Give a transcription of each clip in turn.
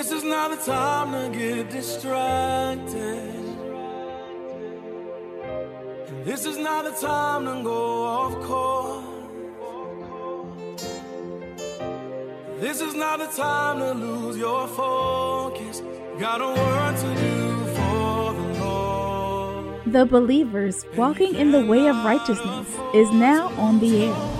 This is not the time to get distracted. And this is not the time to go off course. This is not the time to lose your focus. Got a word to do for the Lord. The Believers Walking in the Way of Righteousness is now on the air.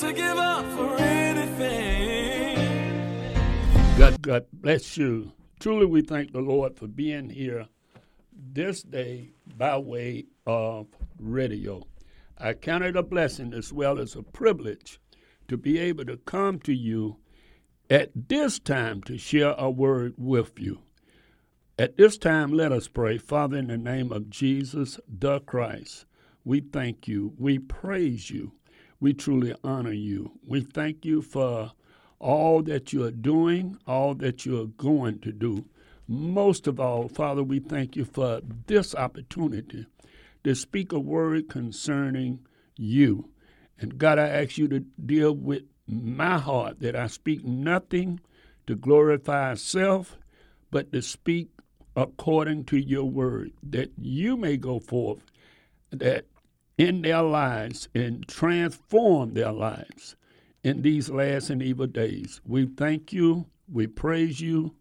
to give up for anything. God, God bless you. Truly, we thank the Lord for being here this day by way of radio. I count it a blessing as well as a privilege to be able to come to you at this time to share a word with you. At this time, let us pray. Father, in the name of Jesus the Christ, we thank you. We praise you. We truly honor you. We thank you for all that you are doing, all that you are going to do. Most of all, Father, we thank you for this opportunity to speak a word concerning you. And God, I ask you to deal with my heart that I speak nothing to glorify self, but to speak according to your word, that you may go forth, that in their lives and transform their lives in these last and evil days. We thank you, we praise you,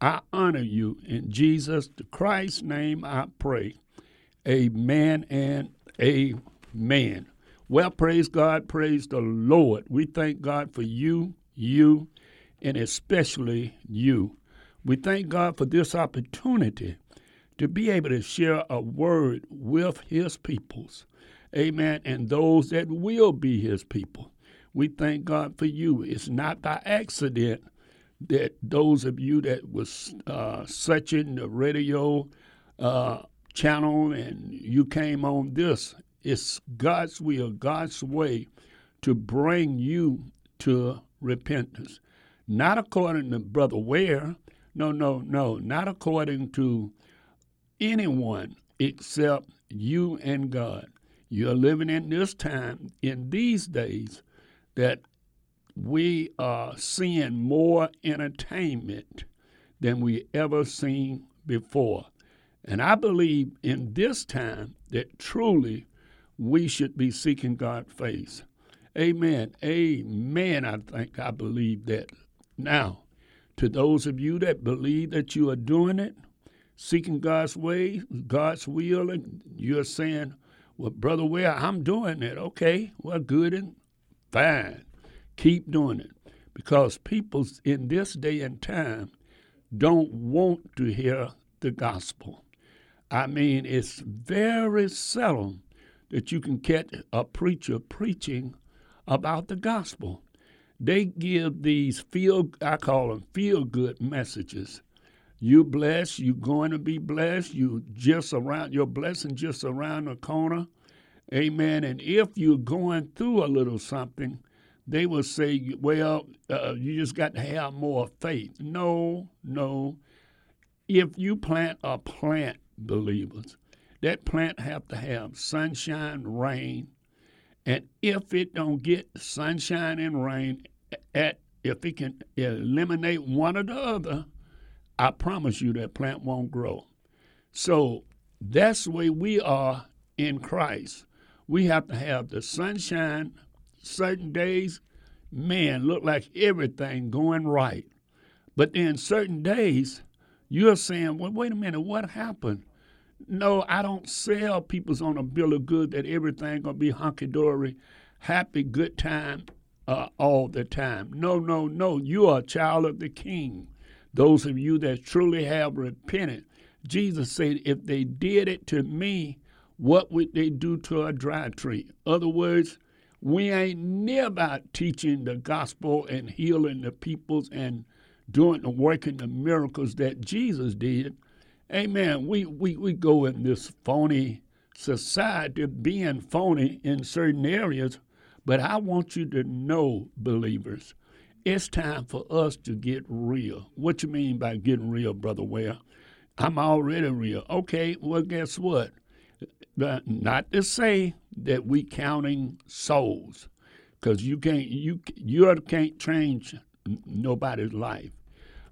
I honor you. In Jesus the Christ's name I pray. Amen and amen. Well, praise God, praise the Lord. We thank God for you, you, and especially you. We thank God for this opportunity to be able to share a word with His peoples. Amen. And those that will be His people. We thank God for you. It's not by accident that those of you that was uh, searching the radio uh, channel and you came on this it's God's will, God's way to bring you to repentance. Not according to Brother Ware. No, no, no. Not according to anyone except you and God. You're living in this time, in these days, that we are seeing more entertainment than we ever seen before. And I believe in this time that truly we should be seeking God's face. Amen. Amen. I think I believe that. Now, to those of you that believe that you are doing it, seeking God's way, God's will, and you're saying, Well, Brother Ware, I'm doing it. Okay, well, good and fine. Keep doing it. Because people in this day and time don't want to hear the gospel. I mean, it's very seldom that you can catch a preacher preaching about the gospel. They give these feel I call them feel good messages. You blessed, You're going to be blessed, you just around your blessing just around the corner. Amen. And if you're going through a little something, they will say, well, uh, you just got to have more faith. No, no. If you plant a plant, believers, that plant have to have sunshine, rain, and if it don't get sunshine and rain, at if it can eliminate one or the other, I promise you that plant won't grow. So that's the way we are in Christ. We have to have the sunshine certain days, man, look like everything going right. But then certain days, you're saying, well, wait a minute, what happened? No, I don't sell people's on a bill of good that everything gonna be hunky dory, happy, good time uh, all the time. No, no, no. You are a child of the King. Those of you that truly have repented, Jesus said, if they did it to me, what would they do to a dry tree? Other words, we ain't near about teaching the gospel and healing the peoples and doing the working the miracles that Jesus did. Amen. We, we, we go in this phony society being phony in certain areas, but I want you to know, believers, it's time for us to get real. What you mean by getting real, Brother Ware? I'm already real. Okay, well, guess what? Not to say that we counting souls, because you can't you you can't change nobody's life,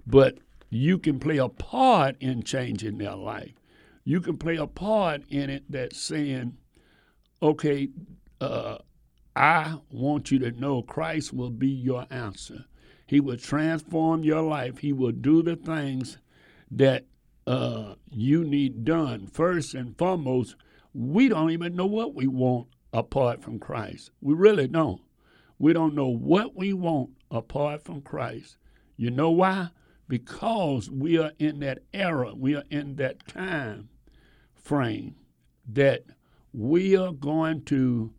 but you can play a part in changing their life. You can play a part in it that's saying, okay, uh, I want you to know Christ will be your answer. He will transform your life. He will do the things that uh, you need done. First and foremost, we don't even know what we want apart from Christ. We really don't. We don't know what we want apart from Christ. You know why? Because we are in that era, we are in that time frame that we are going to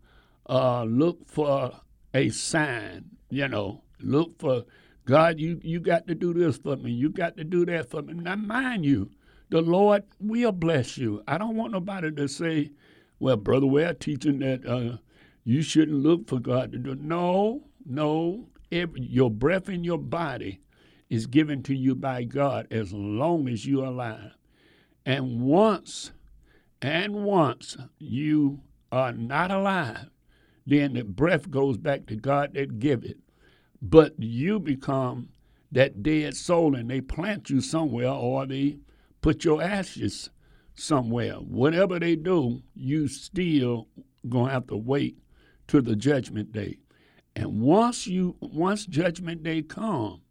uh, look for a sign, you know, look for God, you, you got to do this for me. You got to do that for me. Now, mind you, the Lord will bless you. I don't want nobody to say, well, Brother Ware teaching that uh, you shouldn't look for God to do. No, no. Every, your breath in your body is given to you by God as long as you're alive. And once, and once you are not alive, then the breath goes back to God that give it. But you become that dead soul and they plant you somewhere or they put your ashes somewhere. Whatever they do, you still gonna have to wait to the judgment day. And once you once judgment day come,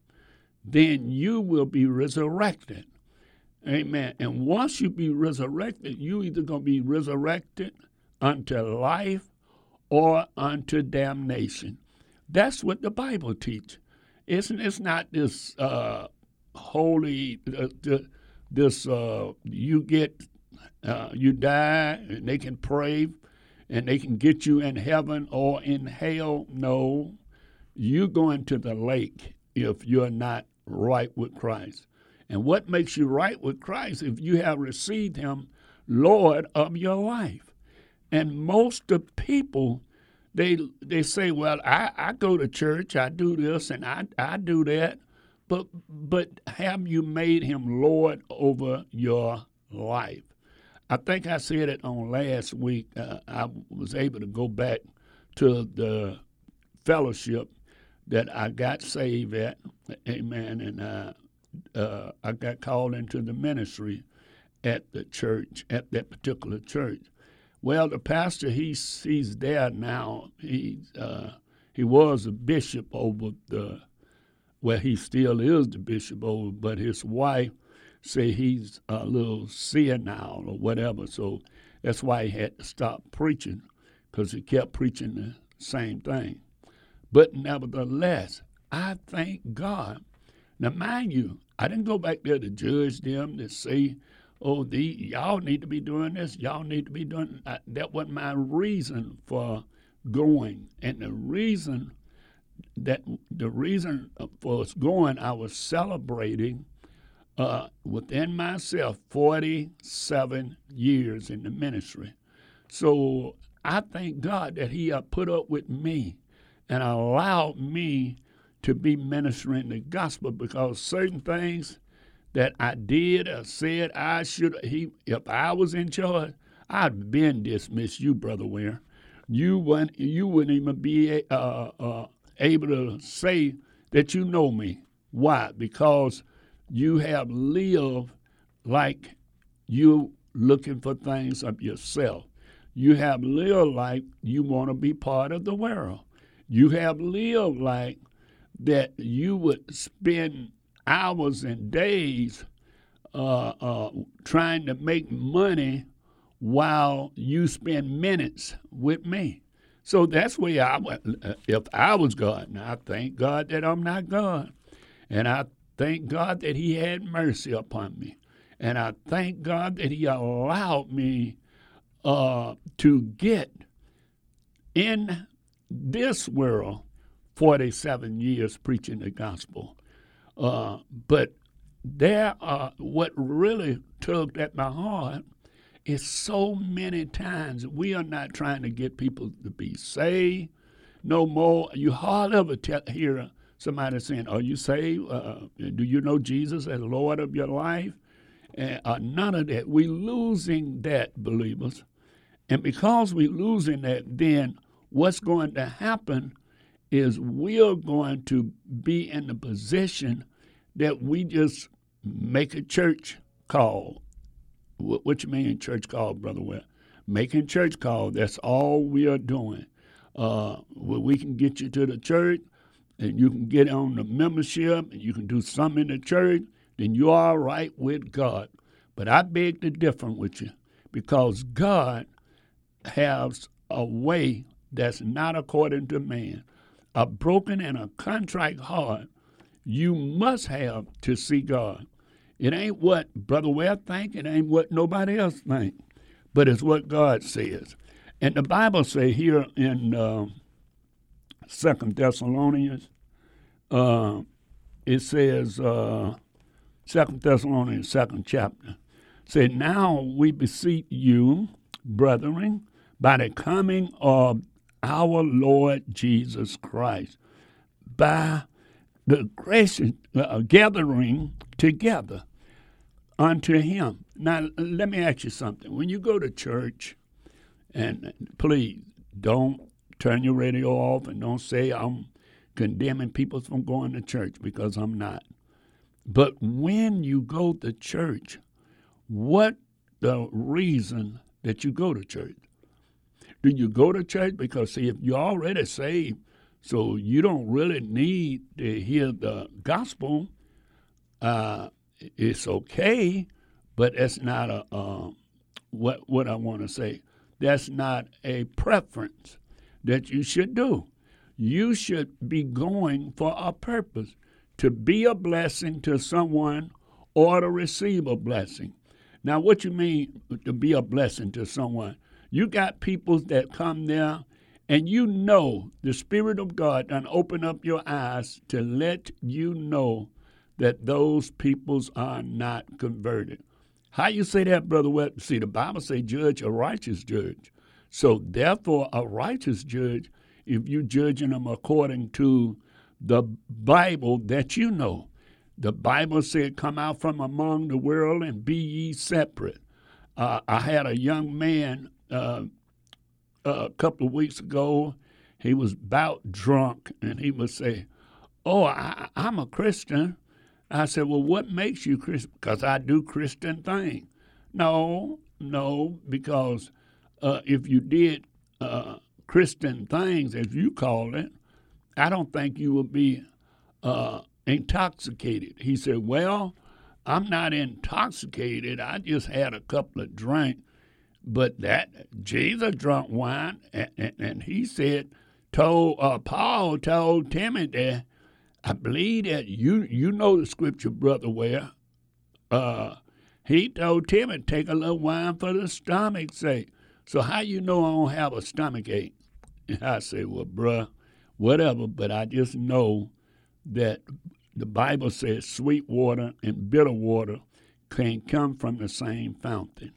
then you will be resurrected. Amen. And once you be resurrected, you either gonna be resurrected unto life or unto damnation. That's what the Bible teaches. It's, it's not this uh, holy, uh, this, uh, you get, uh, you die, and they can pray, and they can get you in heaven or in hell. No, you go into the lake if you're not right with Christ. And what makes you right with Christ if you have received Him Lord of your life? And most of people they they say, well, I, I go to church, I do this and I, I do that, but but have you made him Lord over your life? I think I said it on last week. Uh, I was able to go back to the fellowship that I got saved at, amen, and uh, uh, I got called into the ministry at the church, at that particular church. Well, the pastor he's he's there now. He uh, he was a bishop over the well, he still is the bishop over, but his wife say he's a little senile or whatever. So that's why he had to stop preaching because he kept preaching the same thing. But nevertheless, I thank God. Now, mind you, I didn't go back there to judge them to say oh, the y'all need to be doing this, y'all need to be doing that. That wasn't my reason for going, and the reason that the reason for us going, I was celebrating uh, within myself 47 years in the ministry. So I thank God that He put up with me and allowed me to be ministering the gospel because certain things that I did or said I should. He, if I was in charge, I'd been dismissed you, brother Ware. You wouldn't, you wouldn't even be uh, uh, able to say that you know me. Why? Because you have lived like you looking for things of yourself. You have lived like you want to be part of the world. You have lived like that you would spend hours and days uh, uh, trying to make money while you spend minutes with me. So that's where I went. Uh, if I was God, and I thank God that I'm not God, and I thank God that He had mercy upon me, and I thank God that He allowed me uh, to get in this world 47 years preaching the gospel Uh, but there are what really tugged at my heart is so many times we are not trying to get people to be saved no more. You hardly ever tell, hear somebody saying, Are you saved? Uh, do you know Jesus as Lord of your life? uh, none of that. We're losing that, believers. And because we're losing that, then what's going to happen is we're going to be in the position that we just make a church call. What, what you mean church call, Brother Ware, Making church call, that's all we are doing. Uh, we can get you to the church, and you can get on the membership, and you can do something in the church, then you are right with God. But I beg to differ with you because God has a way that's not according to man. A broken and a contrite heart you must have to see God. It ain't what Brother Webb think, it ain't what nobody else think, but it's what God says. And the Bible say here in uh, Second Thessalonians, uh, it says uh, Second Thessalonians, second chapter, say, Now we beseech you, brethren, by the coming of our Lord Jesus Christ, by the gracious uh, gathering together unto Him. Now, let me ask you something. When you go to church, and please don't turn your radio off and don't say I'm condemning people from going to church because I'm not. But when you go to church, what the reason that you go to church? Do you go to church because see if you're already saved, so you don't really need to hear the gospel. Uh, it's okay, but it's not a uh, what what I want to say. That's not a preference that you should do. You should be going for a purpose to be a blessing to someone or to receive a blessing. Now, what you mean to be a blessing to someone? You got people that come there, and you know the Spirit of God and open up your eyes to let you know that those peoples are not converted. How you say that, brother? Well, see, the Bible say judge a righteous judge. So therefore, a righteous judge, if you judging them according to the Bible that you know, the Bible said, Come out from among the world and be ye separate. Uh, I had a young man uh, a couple of weeks ago. He was about drunk, and he would say, Oh, I, I'm a Christian. I said, Well, what makes you Christian? Because I do Christian things. No, no, because uh, if you did uh, Christian things, as you call it, I don't think you would be uh, intoxicated. He said, Well, I'm not intoxicated. I just had a couple of drinks. But that Jesus drunk wine, and, and, and he said, told uh, Paul told Timothy, I believe that you you know the scripture, brother. Where uh, he told Timothy, take a little wine for the stomach's sake. So how you know I don't have a stomach ache? And I say, well, bruh, whatever. But I just know that the Bible says sweet water and bitter water can come from the same fountain.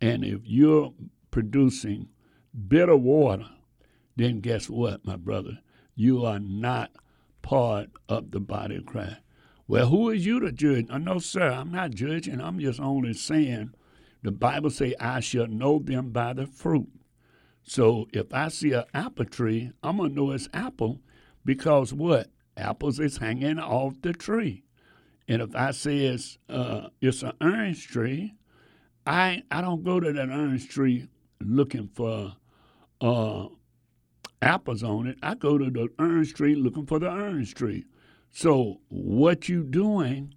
And if you're producing bitter water, then guess what, my brother? You are not part of the body of Christ. Well, who is you to judge? Uh, no, sir, I'm not judging. I'm just only saying the Bible say, I shall know them by the fruit. So if I see an apple tree, I'm going to know it's apple because what? apples is hanging off the tree. And if I say it's, uh, it's an orange tree, I, I don't go to that orange tree looking for uh, apples on it. I go to the orange tree looking for the orange tree. So what you doing,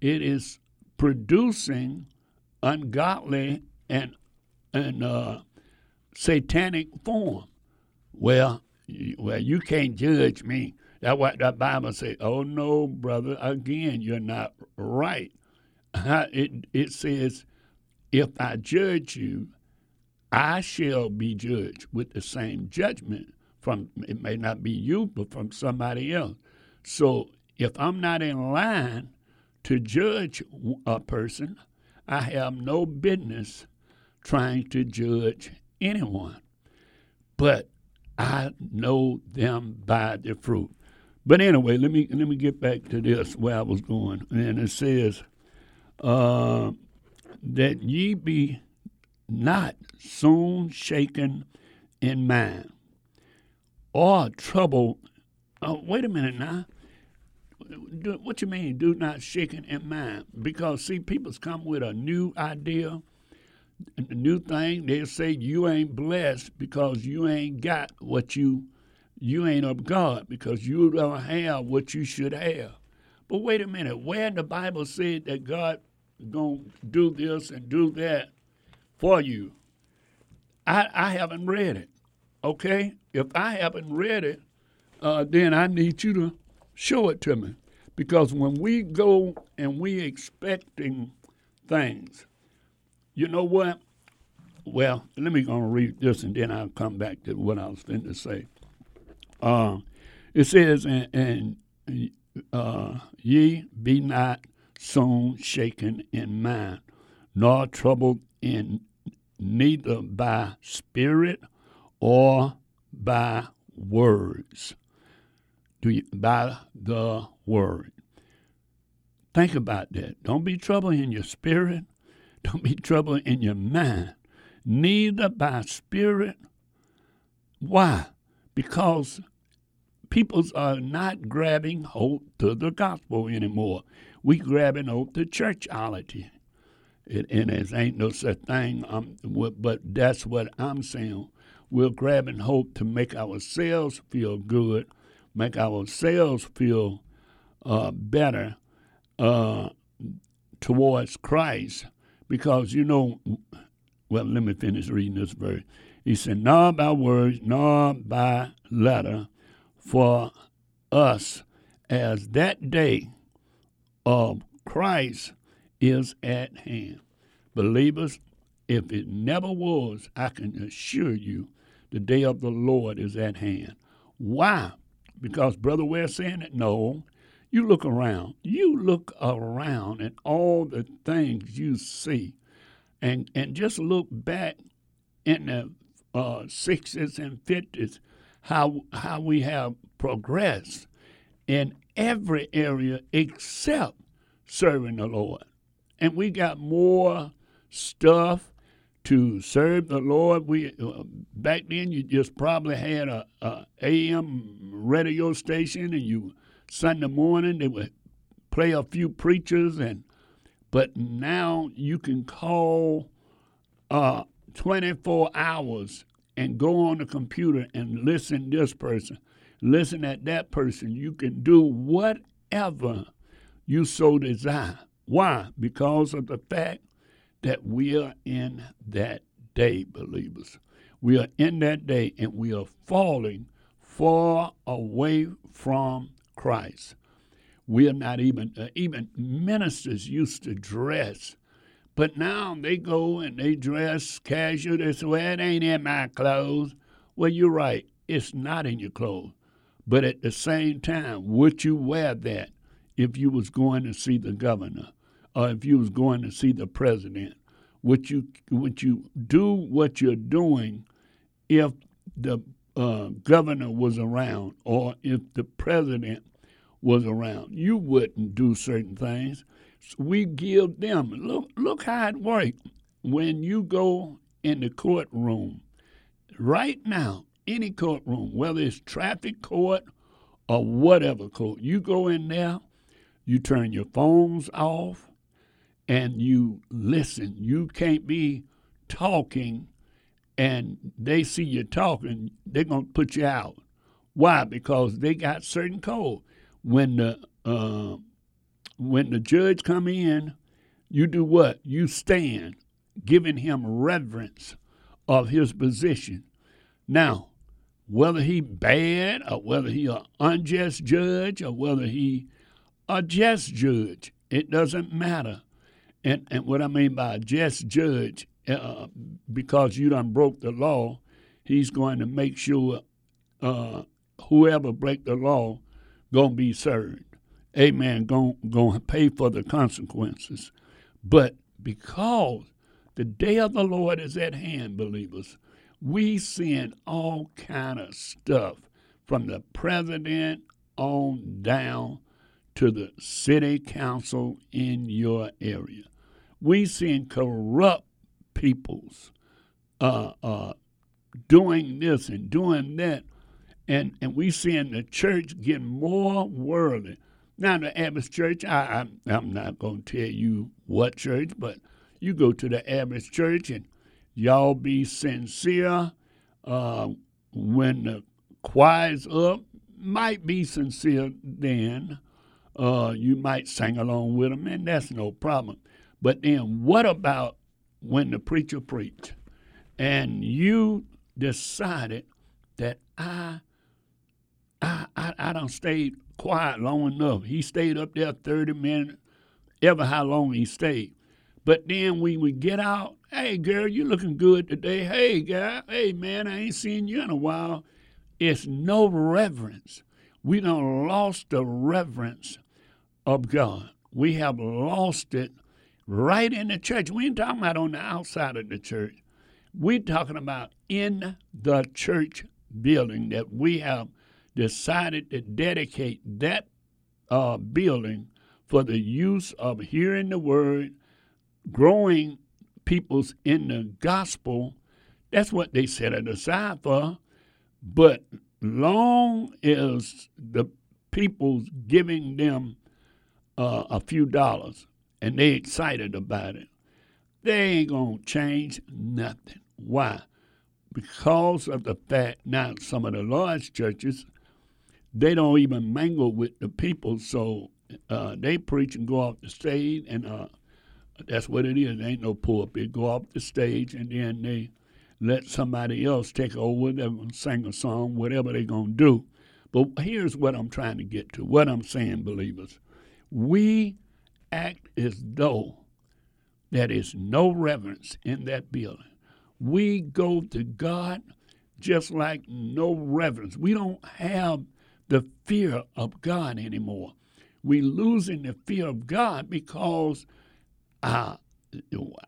it is producing ungodly and and uh, satanic form. Well, well, you can't judge me that's what the Bible says. Oh no, brother, again, you're not right. It, it says, if I judge you, I shall be judged with the same judgment from it may not be you, but from somebody else. So if I'm not in line to judge a person, I have no business trying to judge anyone. But I know them by their fruit. But anyway, let me let me get back to this where I was going, and it says uh, that ye be not soon shaken in mind or troubled. Oh, wait a minute now. Do, what you mean, do not shaken in mind? Because see, people's come with a new idea, a new thing. They say you ain't blessed because you ain't got what you you ain't of God because you don't have what you should have. But wait a minute, where the Bible said that God gonna do this and do that for you? I I haven't read it. Okay, if I haven't read it, uh, then I need you to show it to me, because when we go and we expecting things, you know what? Well, let me go and read this, and then I'll come back to what I was going to say. Uh, it says, and, and uh, ye be not soon shaken in mind, nor troubled in neither by spirit or by words. Do you, by the word. Think about that. Don't be troubled in your spirit. Don't be troubled in your mind. Neither by spirit. Why? Because peoples are not grabbing hold to the gospel anymore. We grabbing to churchality. It, and there ain't no such thing, um, but that's what I'm saying. We're grabbing hope to make ourselves feel good, make ourselves feel uh, better uh, towards Christ. Because, you know, well, let me finish reading this verse. He said, Nor by words, nor by letter, for us as that day of Christ is at hand. Believers, if it never was, I can assure you the day of the Lord is at hand. Why? Because Brother West saying it? No. You look around. You look around at all the things you see. And, and just look back in the uh, 60s and 50s how how we have progressed in every area except serving the Lord. And we got more stuff to serve the Lord. We uh, back then you just probably had a, a AM radio station, and you Sunday morning they would play a few preachers, and but now you can call uh, 24 hours and go on the computer and listen this person, listen at that person. You can do whatever you so desire. Why? Because of the fact that we are in that day, believers. We are in that day and we are falling far away from Christ. We are not even, uh, even ministers used to dress but now they go and they dress casual. They say, well, it ain't in my clothes. Well, you're right. It's not in your clothes. But at the same time, would you wear that if you was going to see the governor or if you was going to see the president? Would you, would you do what you're doing if the uh, governor was around or if the president was around? You wouldn't do certain things we give them. Look, look how it works. When you go in the courtroom, right now, any courtroom, whether it's traffic court or whatever court, you go in there, you turn your phones off, and you listen. You can't be talking and they see you talking, they're going to put you out. Why? Because they got certain code. When the uh, when the judge come in, you do what? You stand, giving him reverence of his position. Now, whether he bad or whether he an unjust judge or whether he a just judge, it doesn't matter. And, and what I mean by a just judge, uh, because you done broke the law, he's going to make sure uh, whoever break the law gonna be served amen, to pay for the consequences. But because the day of the Lord is at hand, believers, we seeing all kind of stuff from the president on down to the city council in your area. We seeing corrupt peoples uh, uh, doing this and doing that, and and we seeing the church getting more worldly. Now the average church, I, I'm, I'm not going to tell you what church, but you go to the average church and y'all be sincere. Uh, when the choir's up, might be sincere then. Uh, you might sing along with them, and that's no problem. But then, what about when the preacher preached and you decided that I, I, I, I don't stay quiet long enough. He stayed up there 30 minutes, ever how long he stayed. But then we would get out, hey girl, you looking good today. Hey guy, hey man, I ain't seen you in a while. It's no reverence. We don't lost the reverence of God. We have lost it right in the church. We ain't talking about on the outside of the church. We're talking about in the church building that we have decided to dedicate that uh, building for the use of hearing the word, growing peoples in the gospel. That's what they set it aside for. But long as the people's giving them uh, a few dollars and they excited about it, they ain't gonna change nothing. Why? Because of the fact now some of the large churches they don't even mingle with the people, so uh, they preach and go off the stage, and uh, that's what it is. Ain't no pulpit. Go off the stage, and then they let somebody else take over, them sing a song, whatever they're going to do. But here's what I'm trying to get to what I'm saying, believers. We act as though there is no reverence in that building. We go to God just like no reverence. We don't have the fear of God anymore. We're losing the fear of God because uh,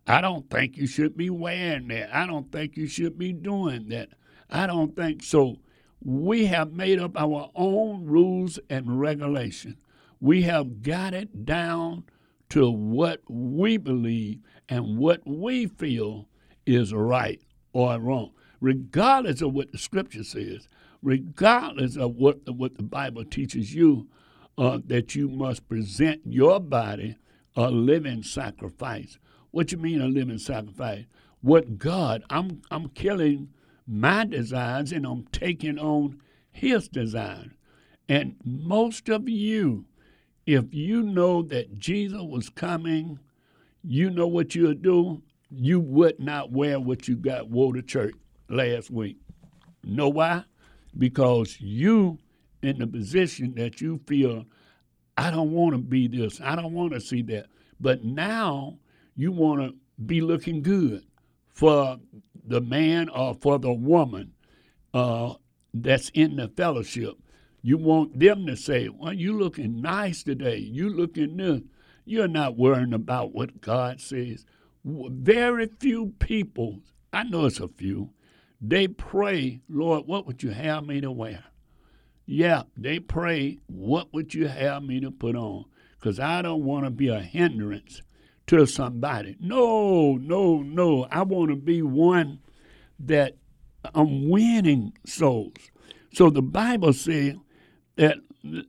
I don't think you should be wearing that. I don't think you should be doing that. I don't think so. We have made up our own rules and regulation. We have got it down to what we believe and what we feel is right or wrong, regardless of what the scripture says, regardless of what, what the Bible teaches you, uh, that you must present your body a living sacrifice what you mean a living sacrifice? What God, I'm I'm killing my desires and I'm taking on his desires. And most of you, if you know that Jesus was coming, you know what you'll do? You would not wear what you got wore to church last week. Know why? Because you in the position that you feel, I don't want to be this, I don't want to see that. But now you want to be looking good for the man or for the woman uh, that's in the fellowship. You want them to say, "Well, you looking nice today. You looking this." You're not worrying about what God says. Very few people, I know it's a few, they pray, Lord, what would you have me to wear? Yeah, they pray, what would you have me to put on? Because I don't want to be a hindrance to somebody. No, no, no. I want to be one that I'm winning souls. So the Bible says that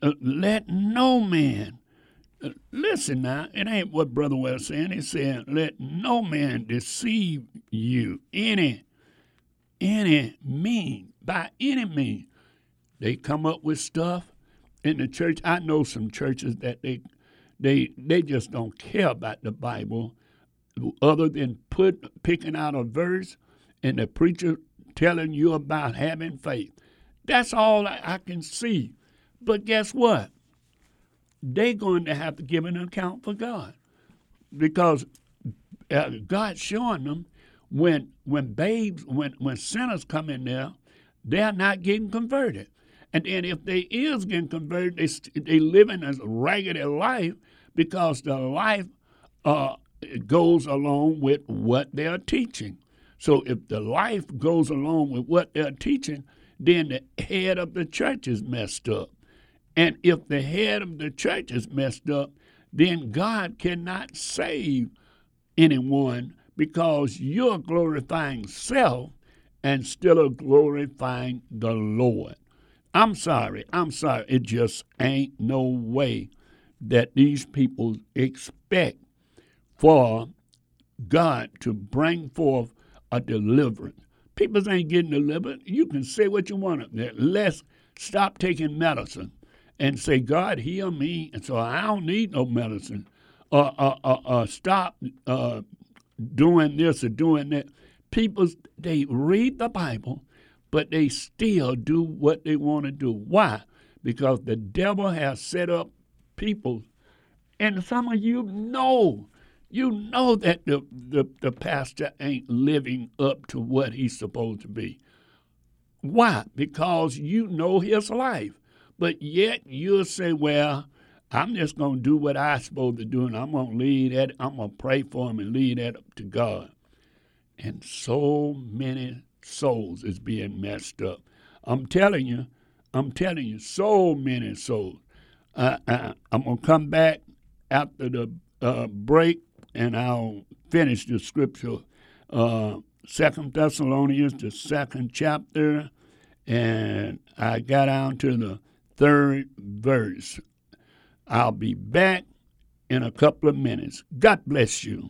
uh, let no man, uh, listen now, it ain't what Brother Ware's saying. He said, let no man deceive you any, any mean, by any means. They come up with stuff in the church. I know some churches that they they they just don't care about the Bible, other than put picking out a verse and the preacher telling you about having faith. That's all I can see. But guess what? They're going to have to give an account for God because uh, God's showing them when when babes when when sinners come in there, they're not getting converted. And then if they is getting converted, they they living a raggedy life because the life uh, goes along with what they're teaching. So if the life goes along with what they're teaching, then the head of the church is messed up. And if the head of the church is messed up, then God cannot save anyone because you're glorifying self and still are glorifying the Lord. I'm sorry. I'm sorry. It just ain't no way that these people expect for God to bring forth a deliverance. People ain't getting delivered. You can say what you want. Let's stop taking medicine and say, God, heal me. And so I don't need no medicine. Or, uh, uh, uh, stop uh, doing this or doing that. People, they read the Bible, but they still do what they want to do. Why? Because the devil has set up people, and some of you know, you know that the, the, the pastor ain't living up to what he's supposed to be. Why? Because you know his life. But yet you'll say, well, I'm just going to do what I'm supposed to do, and I'm going to lead that. I'm going to pray for him and lead that up to God. And so many souls is being messed up. I'm telling you, I'm telling you, so many souls. Uh, I, am going to come back after the uh, break, and I'll finish the scripture. Uh, Second Thessalonians, the second chapter, and I got down to the third verse. I'll be back in a couple of minutes. God bless you.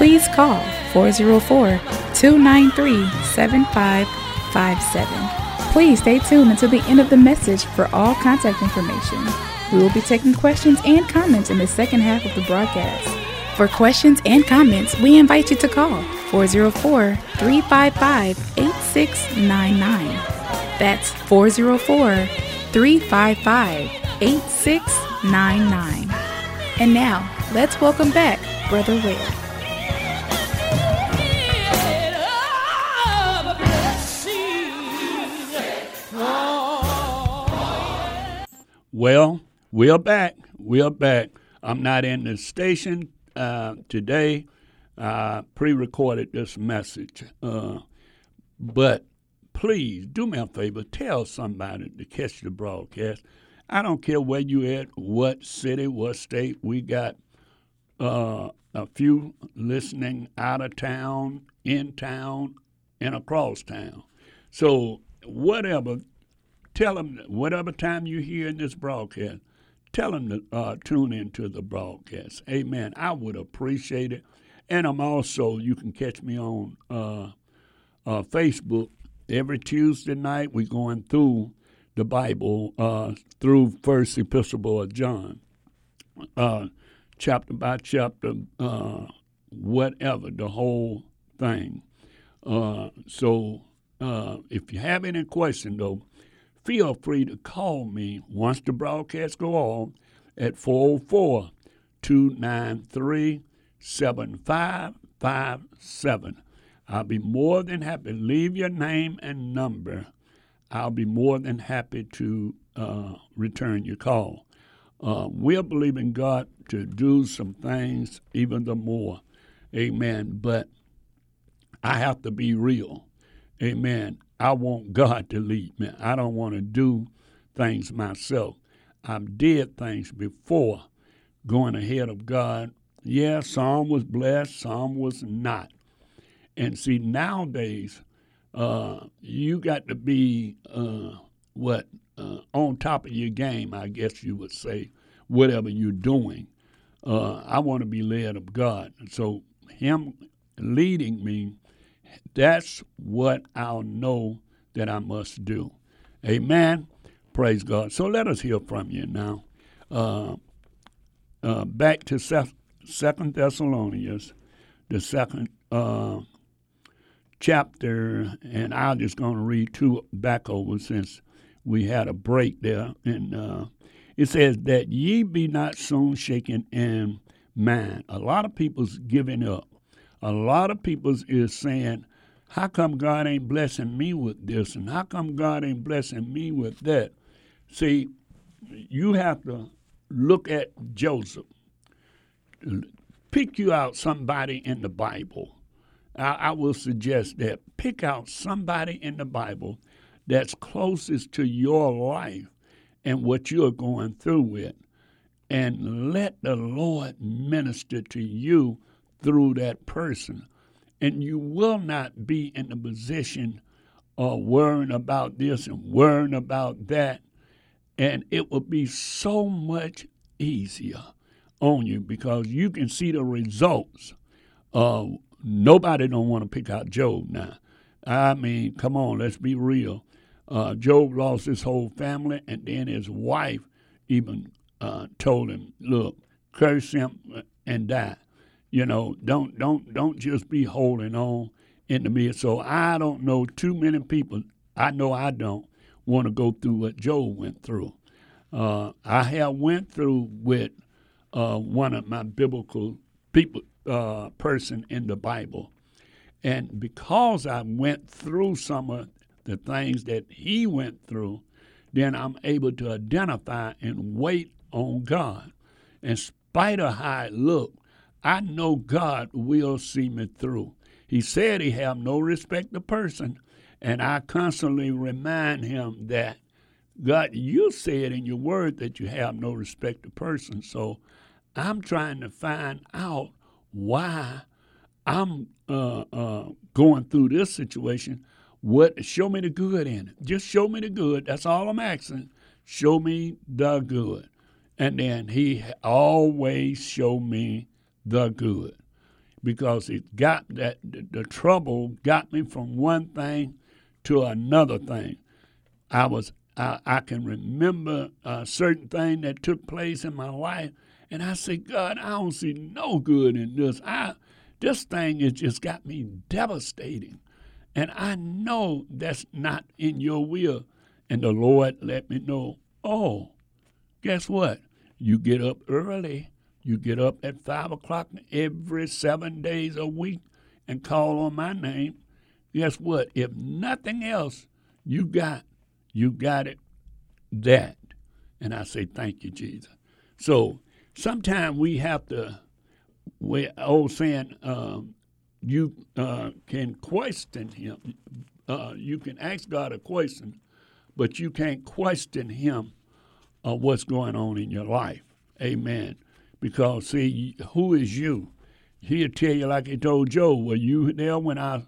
please call 404 293 7557. Please stay tuned until the end of the message for all contact information. We will be taking questions and comments in the second half of the broadcast. For questions and comments, we invite you to call 404 355 8699. That's 404 355 8699. And now, let's welcome back Brother Ware. Well, we're back. We're back. I'm not in the station uh, today I pre-recorded this message, uh, but please do me a favor, tell somebody to catch the broadcast. I don't care where you at, what city, what state. We got uh, a few listening out of town, in town, and across town. So whatever, tell them whatever time you hear in this broadcast, tell them to uh, tune into the broadcast. Amen. I would appreciate it. And I'm also, you can catch me on uh, uh, Facebook every Tuesday night. We're going through the Bible uh, through First Epistle of John, uh, chapter by chapter, uh, whatever, the whole thing. So if you have any question, though, feel free to call me once the broadcast go on at 404 293 7557. I'll be more than happy. Leave your name and number. I'll be more than happy to uh, return your call. Uh, we're believing God to do some things even the more. Amen. But I have to be real. Amen. I want God to lead me. I don't want to do things myself. I've did things before going ahead of God. Yeah, some was blessed, some was not. And see, nowadays, uh, you got to be uh, what uh, on top of your game, I guess you would say, whatever you're doing. Uh, I want to be led of God, so Him leading me That's what I'll know that I must do. Amen. Praise God. So let us hear from you now. Uh, uh, back to Second Thessalonians, the second uh, chapter, and I'm just going to read two back over since we had a break there. And uh, it says that ye be not soon shaken in mind. A lot of people's giving up. A lot of people's is saying, how come God ain't blessing me with this? And how come God ain't blessing me with that? See, you have to look at Joseph. Pick you out somebody in the Bible. I, I will suggest that. Pick out somebody in the Bible that's closest to your life and what you're going through with. And let the Lord minister to you through that person. And you will not be in the position of worrying about this and worrying about that. And it will be so much easier on you because you can see the results. Uh, nobody don't want to pick out Job now. I mean, come on, let's be real. Uh, Job lost his whole family, and then his wife even uh, told him, "Look, curse him and die." You know, don't don't don't just be holding on in the midst. So I don't know too many people. I know I don't want to go through what Job went through. Uh, I have went through with uh, one of my biblical people uh, person in the Bible, and because I went through some of the things that he went through, then I'm able to identify and wait on God. In spite of how it look, I know God will see me through. He said he have no respect to person, and I constantly remind him that God, you said in your word that you have no respect to person. So I'm trying to find out why I'm uh, uh, going through this situation what show me the good in it. Just show me the good. That's all I'm asking. Show me the good. And then he always show me the good. Because it got that the, trouble got me from one thing to another thing. I was I, I can remember a certain thing that took place in my life, and I said, God, I don't see no good in this. I this thing has just got me devastating. And I know that's not in your will. And the Lord let me know, oh, guess what? You get up early. You get up at 5 o'clock every seven days a week and call on my name. Guess what? If nothing else, you got, you got it, that. And I say, thank you, Jesus. So sometimes we have to, we old saying, um, you uh, can question him. Uh, you can ask God a question, but you can't question him of what's going on in your life. Amen. Because, see, who is you? He'll tell you, like he told Job, were you there when I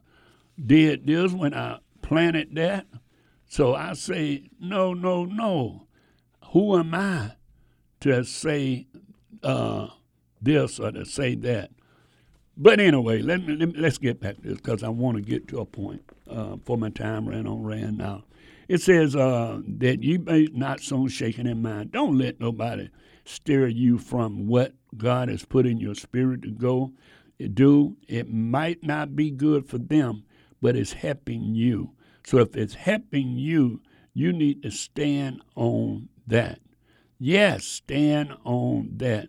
did this, when I planted that? So I say, no, no, no. Who am I to say uh, this or to say that? But anyway, let me, let us get back to this because I want to get to a point uh, for my time ran on ran now. It says uh, that you be not so shaken in mind. Don't let nobody steer you from what God has put in your spirit to go do. It might not be good for them, but it's helping you. So if it's helping you, you need to stand on that. Yes, stand on that.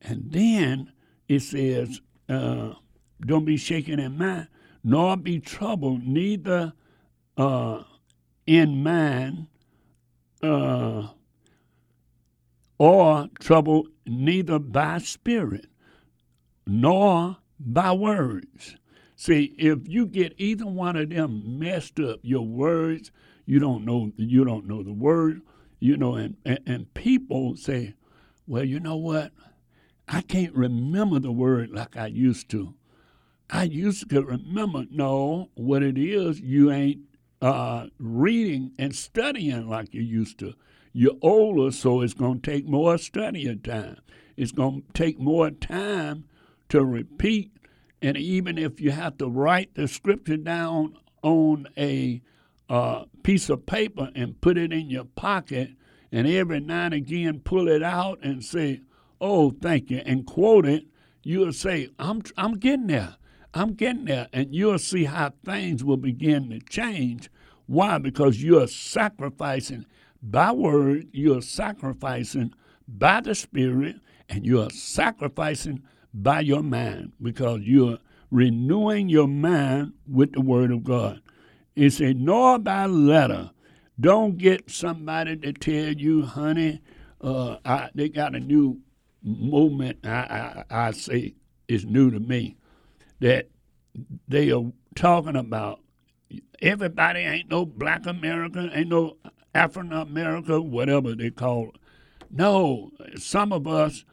And then it says, uh, don't be shaken in mind, nor be troubled, neither uh, in mind uh, or troubled, neither by spirit, nor by words. See, if you get either one of them messed up, your words, you don't know you don't know the word, you know, and, and, and people say, Well, you know what? I can't remember the word like I used to. I used to remember. No, what it is, you ain't uh, reading and studying like you used to. You're older, so it's going to take more studying time. It's going to take more time to repeat And even if you have to write the scripture down on a uh, piece of paper and put it in your pocket, and every now and again pull it out and say, "Oh, thank you," and quote it, you'll say, "I'm I'm getting there. I'm getting there," and you'll see how things will begin to change. Why? Because you're sacrificing by word, you're sacrificing by the Spirit, and you're sacrificing by your mind because you're renewing your mind with the Word of God. It said, nor by letter. Don't get somebody to tell you, honey, uh, I, they got a new movement, I, I, I say is new to me, that they are talking about everybody ain't no black American, ain't no African America, whatever they call it. No, some of us,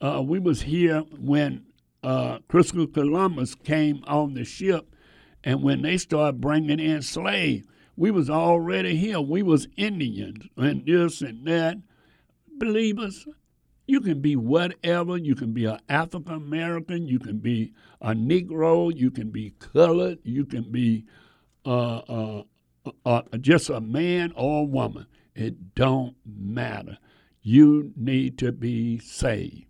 uh, we was here when uh, Christopher Columbus came on the ship, and when they started bringing in slaves, we was already here. We was Indians and this and that. Believers, you can be whatever. You can be an African American. You can be a Negro. You can be colored. You can be uh, uh, just a man or a woman. It don't matter. You need to be saved.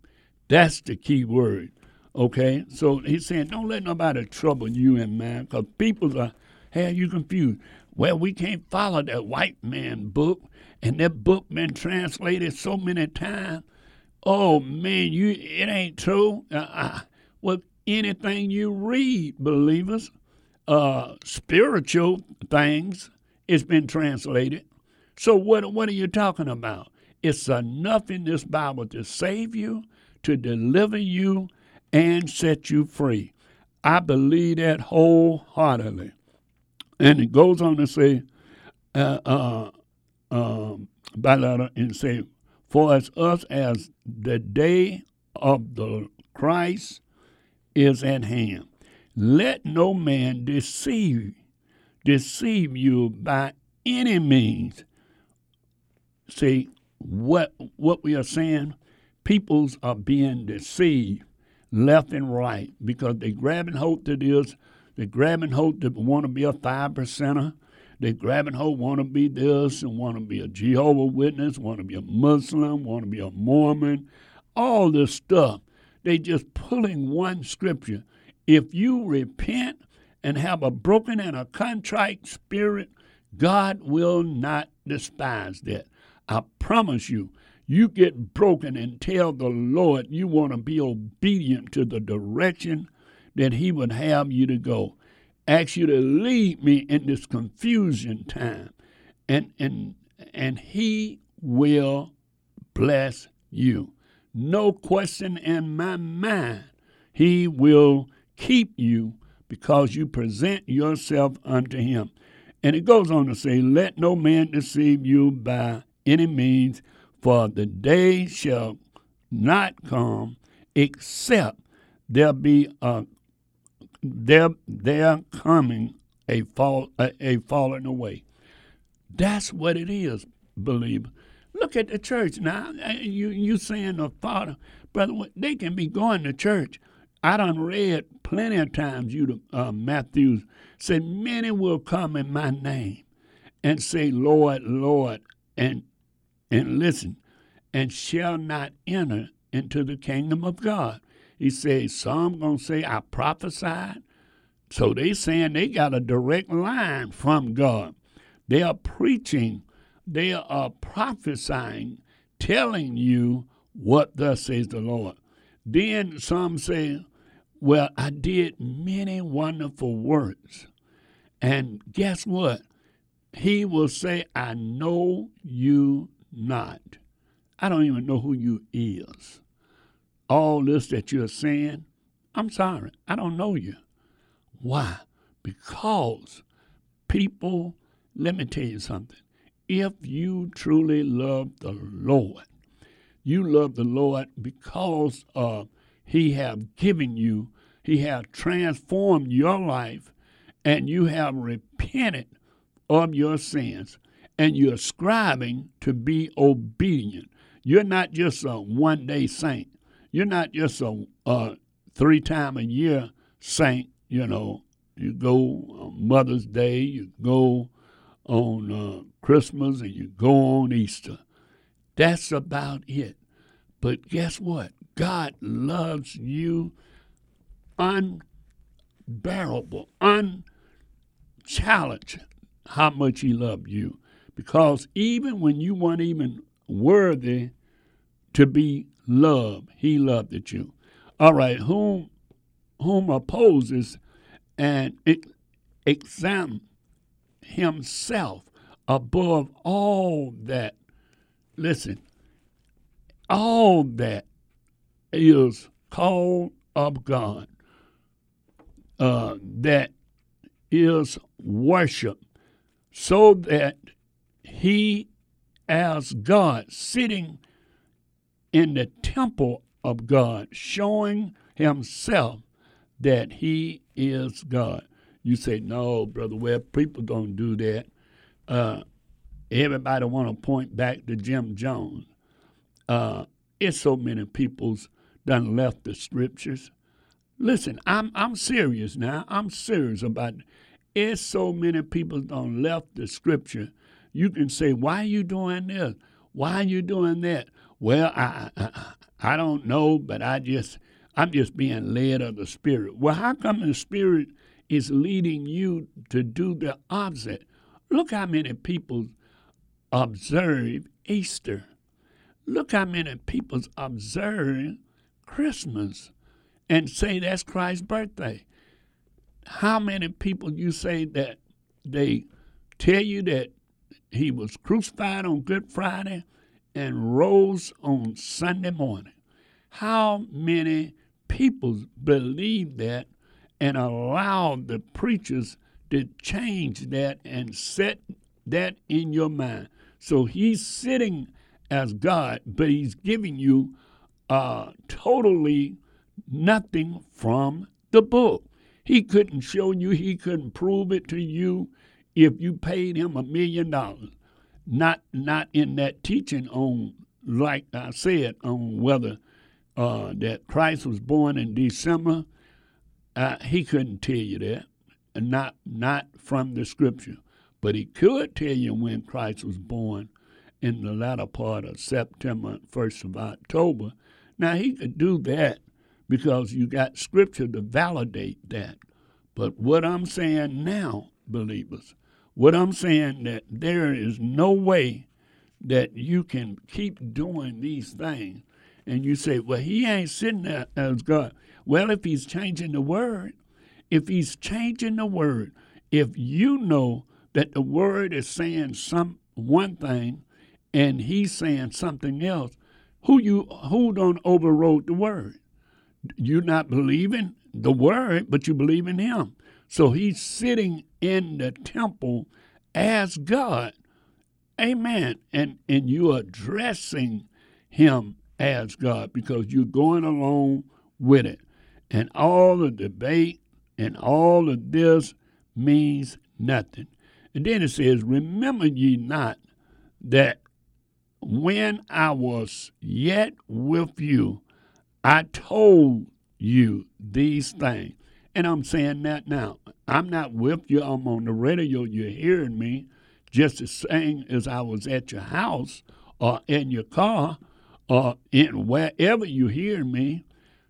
That's the key word. Okay? So he's saying, don't let nobody trouble you and man, because people are have you confused. Well, we can't follow that white man book, and that book been translated so many times. Oh man, you it ain't true. Uh, uh, well, anything you read, believers, uh, spiritual things, it's been translated. So what what are you talking about? It's enough in this Bible to save you, to deliver you, and set you free. I believe that wholeheartedly. And it goes on to say, uh, uh, um, by letter, and say, For as us as the day of the Christ is at hand. Let no man deceive deceive you by any means. See what what we are saying? Peoples are being deceived left and right because they grabbing hold to this, they grabbing hold to want to be a five percenter. They grabbing hold want to be this and want to be a Jehovah Witness, want to be a Muslim, want to be a Mormon, all this stuff. They just pulling one scripture. If you repent and have a broken and a contrite spirit, God will not despise that. I promise you, you get broken and tell the Lord you want to be obedient to the direction that He would have you to go. Ask you to lead me in this confusion time. And and and He will bless you. No question in my mind. He will keep you because you present yourself unto Him. And it goes on to say, Let no man deceive you by any means for the day shall not come except there be a there there coming a fall a, a falling away. That's what it is, believer. Look at the church now. You you saying the father, brother? They can be going to church. I done read plenty of times. You uh, Matthew said many will come in my name and say, Lord, Lord, and and listen, and shall not enter into the kingdom of God. He says, some gonna say, I prophesied. So they saying they got a direct line from God. They are preaching, they are prophesying, telling you what thus says the Lord. Then some say, Well, I did many wonderful works. And guess what? He will say, I know you not. I don't even know who you is. All this that you're saying, I'm sorry, I don't know you. Why? Because people, let me tell you something. If you truly love the Lord, you love the Lord because uh, He have given you, He have transformed your life, and you have repented of your sins and you're striving to be obedient. You're not just a one day saint. You're not just a, a three time a year saint, you know, you go Mother's Day, you go on uh, Christmas, and you go on Easter. That's about it. But guess what? God loves you unbearable, unchallenged how much He loved you. Because even when you weren't even worthy to be loved, He loved you. All right, whom whom opposes and examine himself above all that. Listen, all that is called of God, uh, that is worship, so that he, as God, sitting in the temple of God, showing himself that he is God. You say, no, Brother Webb, people don't do that. Uh, everybody want to point back to Jim Jones. Uh, it's so many people's done left the scriptures. Listen, I'm I'm serious now. I'm serious about it. It's so many people done left the scripture. You can say, why are you doing this? Why are you doing that? Well, I, I I don't know, but I just I'm just being led of the Spirit. Well, how come the Spirit is leading you to do the opposite? Look how many people observe Easter. Look how many people observe Christmas and say that's Christ's birthday. How many people you say that they tell you that he was crucified on Good Friday and rose on Sunday morning? How many people believe that and allow the preachers to change that and set that in your mind. So he's sitting as God, but he's giving you uh, totally nothing from the book. He couldn't show you, he couldn't prove it to you if you paid him a million dollars. Not not in that teaching on, like I said, on whether uh, that Christ was born in December, uh, he couldn't tell you that, and not not from the Scripture, but he could tell you when Christ was born in the latter part of September, first of October. Now he could do that because you got Scripture to validate that. But what I'm saying now, believers, what I'm saying that there is no way that you can keep doing these things and you say, well, he ain't sitting there as God. Well, if he's changing the word, if he's changing the word, if you know that the word is saying some one thing and he's saying something else, who you who don't overrode the word? You're not believing the word, but you believe in him. So he's sitting in the temple as God. Amen. And and you addressing him as God because you're going along with it. And all the debate and all of this means nothing. And then it says, Remember ye not that when I was yet with you, I told you these things. And I'm saying that now. I'm not with you, I'm on the radio, you're hearing me just the same as I was at your house or in your car or in wherever you hear me.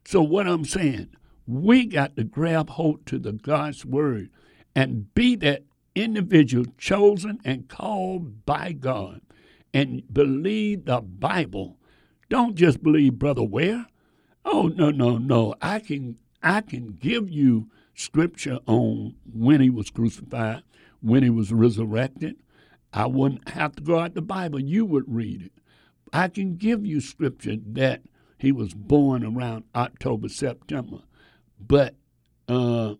So what I'm saying, we got to grab hold to the God's word and be that individual chosen and called by God and believe the Bible. Don't just believe Brother Ware. Oh no, no, no. I can I can give you scripture on when he was crucified, when he was resurrected. I wouldn't have to go out the Bible. You would read it. I can give you scripture that he was born around October, September, but uh,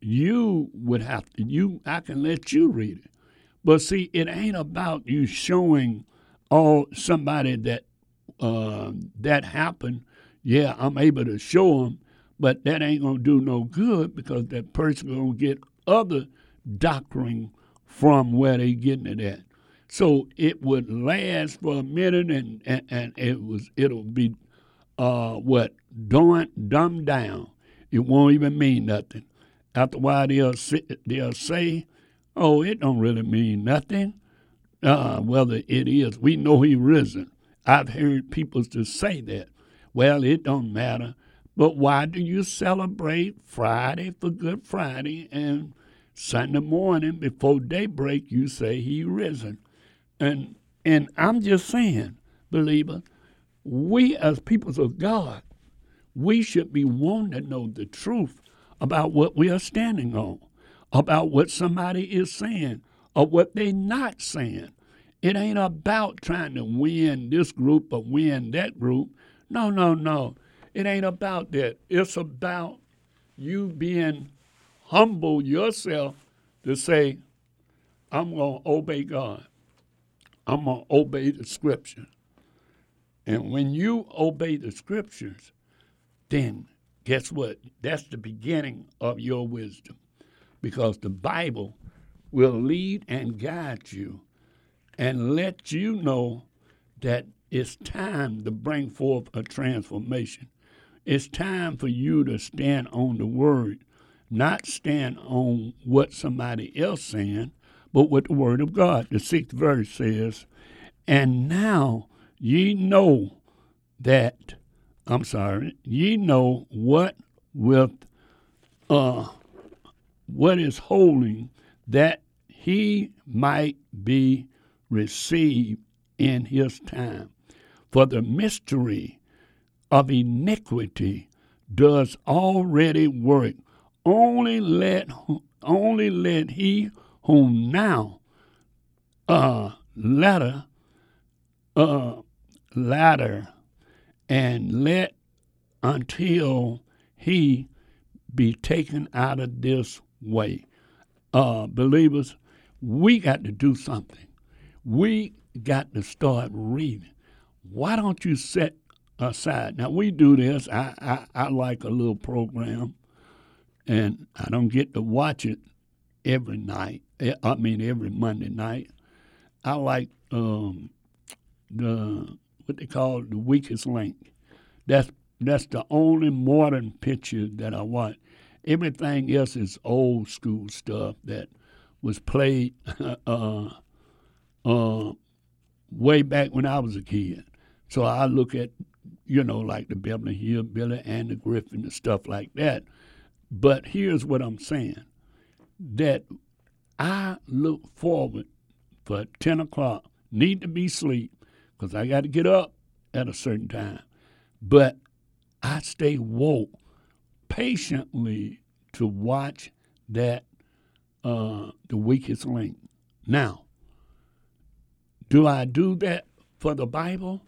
you would have to. You, I can let you read it, but see, it ain't about you showing all somebody that uh, that happened. Yeah, I'm able to show them, but that ain't gonna do no good because that person gonna get other doctrine from where they getting it at. So it would last for a minute, and, and, and it was it'll be uh, what don't dumb down. it won't even mean nothing. After a while, they'll they'll say oh, it don't really mean nothing. Uh, whether it is, we know he risen. I've heard people to say that. Well, it don't matter. But why do you celebrate Friday for Good Friday and Sunday morning before daybreak you say he risen? And and I'm just saying, believer, we as peoples of God, we should be wanting to know the truth about what we are standing on, about what somebody is saying or what they're not saying. It ain't about trying to win this group or win that group. No, no, no. It ain't about that. It's about you being humble yourself to say, I'm going to obey God. I'm going to obey the scripture. And when you obey the scriptures, then guess what? That's the beginning of your wisdom because the Bible will lead and guide you and let you know that it's time to bring forth a transformation. It's time for you to stand on the word, not stand on what somebody else saying, but what the word of God. The sixth verse says, And now ye know that, I'm sorry, ye know what with uh what is holding that he might be received in his time. For the mystery of iniquity does already work. Only let only let he whom now uh ladder uh ladder and let until he be taken out of this way. Uh, believers, we got to do something. We got to start reading. Why don't you set aside? Now, we do this. I, I, I like a little program, and I don't get to watch it every night. Eh, I mean, every Monday night. I like um, the what they call the weakest link. That's that's the only modern picture that I watch. Everything else is old school stuff that was played uh, uh, way back when I was a kid. So I look at, you know, like the Beverly Hillbilly and the Griffith and stuff like that. But here's what I'm saying that I look forward for 10 o'clock, need to be asleep because I got to get up at a certain time. But I stay woke patiently to watch that uh, the weakest link. Now, do I do that for the Bible?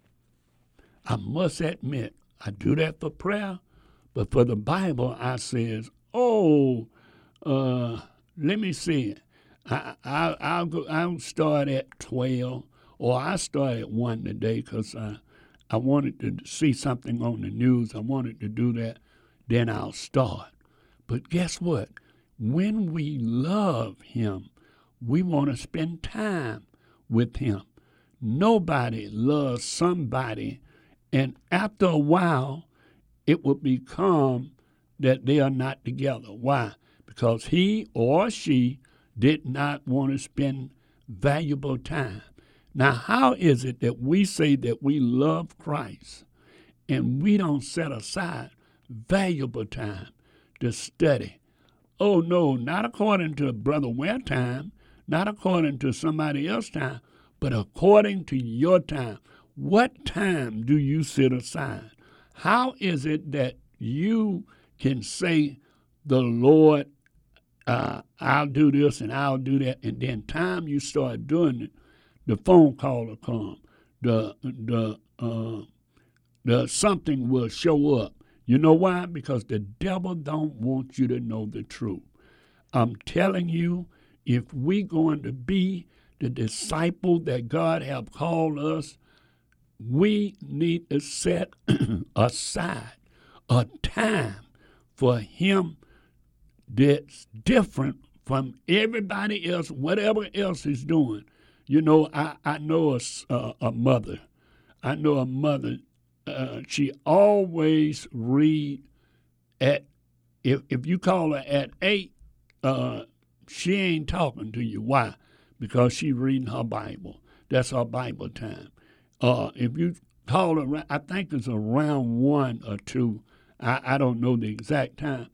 I must admit, I do that for prayer, but for the Bible, I says, oh, uh, let me see. I, I, I'll go. I'll start at twelve, or I start at one today because I, I wanted to see something on the news. I wanted to do that then I'll start. But guess what? When we love Him, we want to spend time with Him. Nobody loves somebody, and after a while, it will become that they are not together. Why? Because he or she did not want to spend valuable time. Now, how is it that we say that we love Christ and we don't set aside valuable time to study. Oh, no, not according to Brother Ware time, not according to somebody else's time, but according to your time. What time do you set aside? How is it that you can say, The Lord, uh, I'll do this and I'll do that, and then time you start doing it, the phone call will come, the the uh, the something will show up, you know why? Because the devil don't want you to know the truth. I'm telling you, if we going to be the disciple that God have called us, we need to set aside a time for him that's different from everybody else, whatever else is doing. You know, I, I know a, a mother. I know a mother uh, she always read at if if you call her at eight, uh, she ain't talking to you. Why? Because she's reading her Bible. That's her Bible time. Uh, if you call her, I think it's around one or two. I, I don't know the exact time.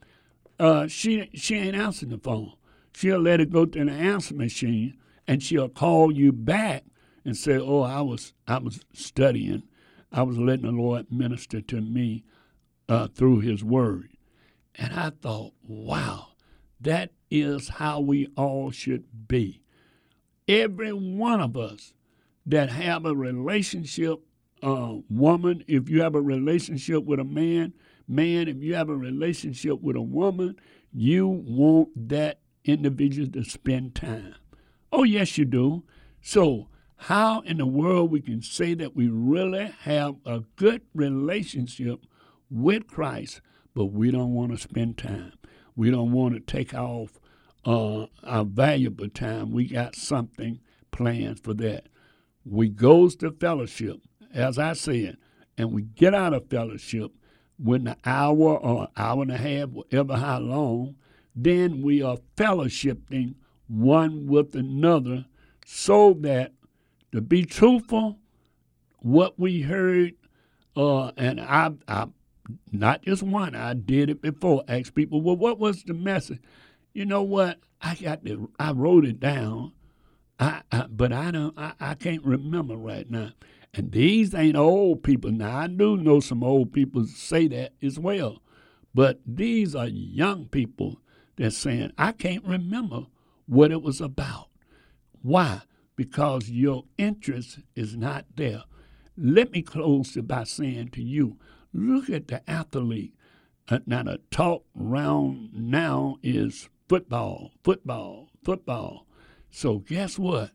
Uh, she she ain't answering the phone. She'll let it go to the answer machine, and she'll call you back and say, "Oh, I was I was studying, I was letting the Lord minister to me uh, through His Word." And I thought, wow, that is how we all should be. Every one of us that have a relationship, uh, woman, if you have a relationship with a man, man, if you have a relationship with a woman, you want that individual to spend time. Oh, yes, you do. So, how in the world we can say that we really have a good relationship with Christ, but we don't want to spend time? We don't want to take off uh, our valuable time. We got something planned for that. We goes to fellowship, as I said, and we get out of fellowship when an hour or hour and a half, whatever how long, then we are fellowshipping one with another so that to be truthful, what we heard, uh, and I, I, not just one, I did it before. Ask people, well, what was the message? You know what? I got to, I wrote it down, I, I but I don't, I, I can't remember right now. And these ain't old people. Now I do know some old people say that as well, but these are young people that's saying, I can't remember what it was about. Why? Because your interest is not there. Let me close it by saying to you, look at the athlete. Uh, now the talk round now is football, football, football. So guess what?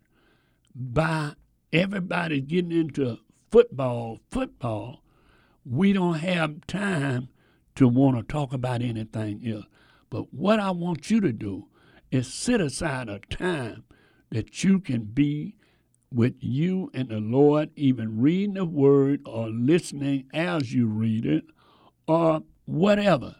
By everybody getting into football, football, we don't have time to want to talk about anything else. But what I want you to do is set aside a time that you can be with you and the Lord, even reading the word or listening as you read it or whatever.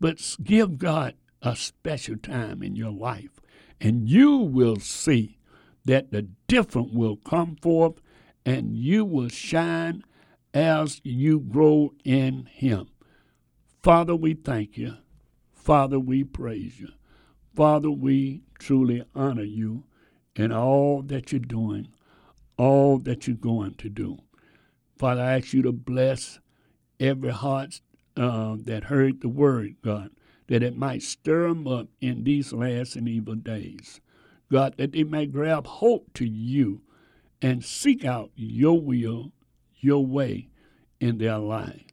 But give God a special time in your life, and you will see that the different will come forth and you will shine as you grow in Him. Father, we thank you Father, we praise you. Father, we truly honor you in all that you're doing, all that you're going to do. Father, I ask you to bless every heart uh, that heard the word, God, that it might stir them up in these last and evil days. God, that they may grab hope to you and seek out your will, your way in their life.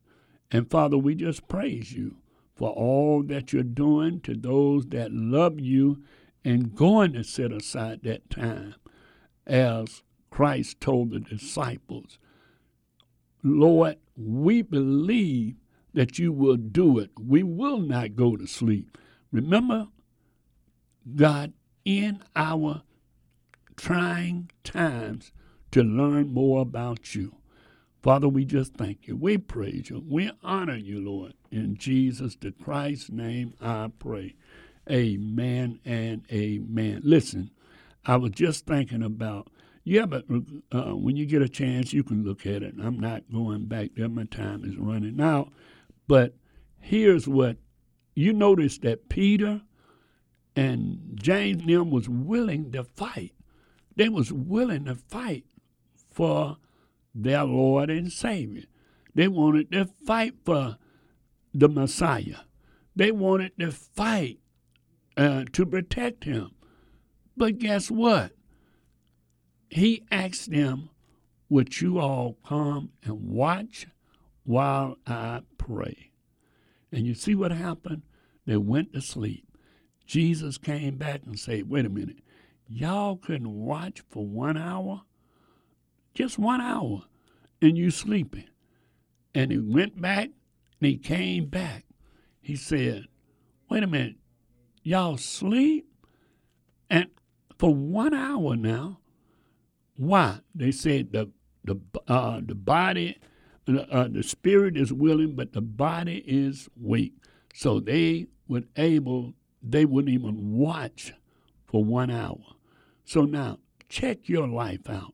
And Father, we just praise you for all that you're doing to those that love you and going to set aside that time as Christ told the disciples. Lord, we believe that you will do it. We will not go to sleep. Remember, God, in our trying times to learn more about you. Father, we just thank you. We praise you. We honor you, Lord. In Jesus the Christ's name, I pray. Amen and amen. Listen, I was just thinking about, yeah, but uh, when you get a chance, you can look at it. I'm not going back there. My time is running out. But here's what you notice that Peter and James them was willing to fight. They was willing to fight for their Lord and Savior. They wanted to fight for the Messiah. They wanted to fight uh, to protect him. But guess what? He asked them, Would you all come and watch while I pray? And you see what happened? They went to sleep. Jesus came back and said, Wait a minute, y'all couldn't watch for one hour? just one hour, and you sleeping. And he went back and he came back. He said, Wait a minute, y'all sleep? And for one hour now, why? They said the the uh, the body, uh, the spirit is willing, but the body is weak. So they would able they wouldn't even watch for one hour. So now check your life out.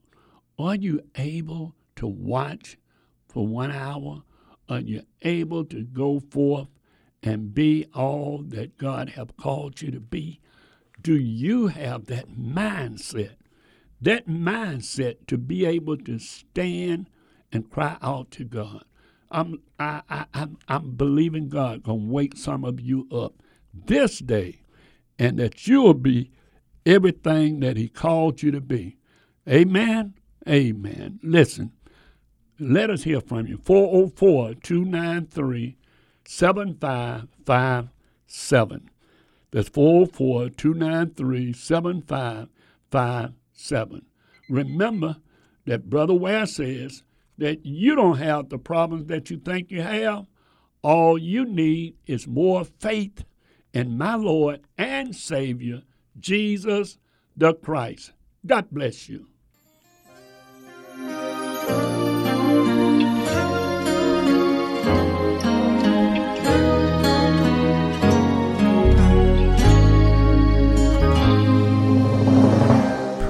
Are you able to watch for one hour? Are you able to go forth and be all that God have called you to be? Do you have that mindset? That mindset to be able to stand and cry out to God. I'm I, I I'm I'm believing God gonna wake some of you up this day and that you'll be everything that He called you to be. Amen. Amen. Listen, let us hear from you. 404 293 7557. That's 404 293 7557. Remember that Brother Ware says that you don't have the problems that you think you have. All you need is more faith in my Lord and Savior, Jesus the Christ. God bless you.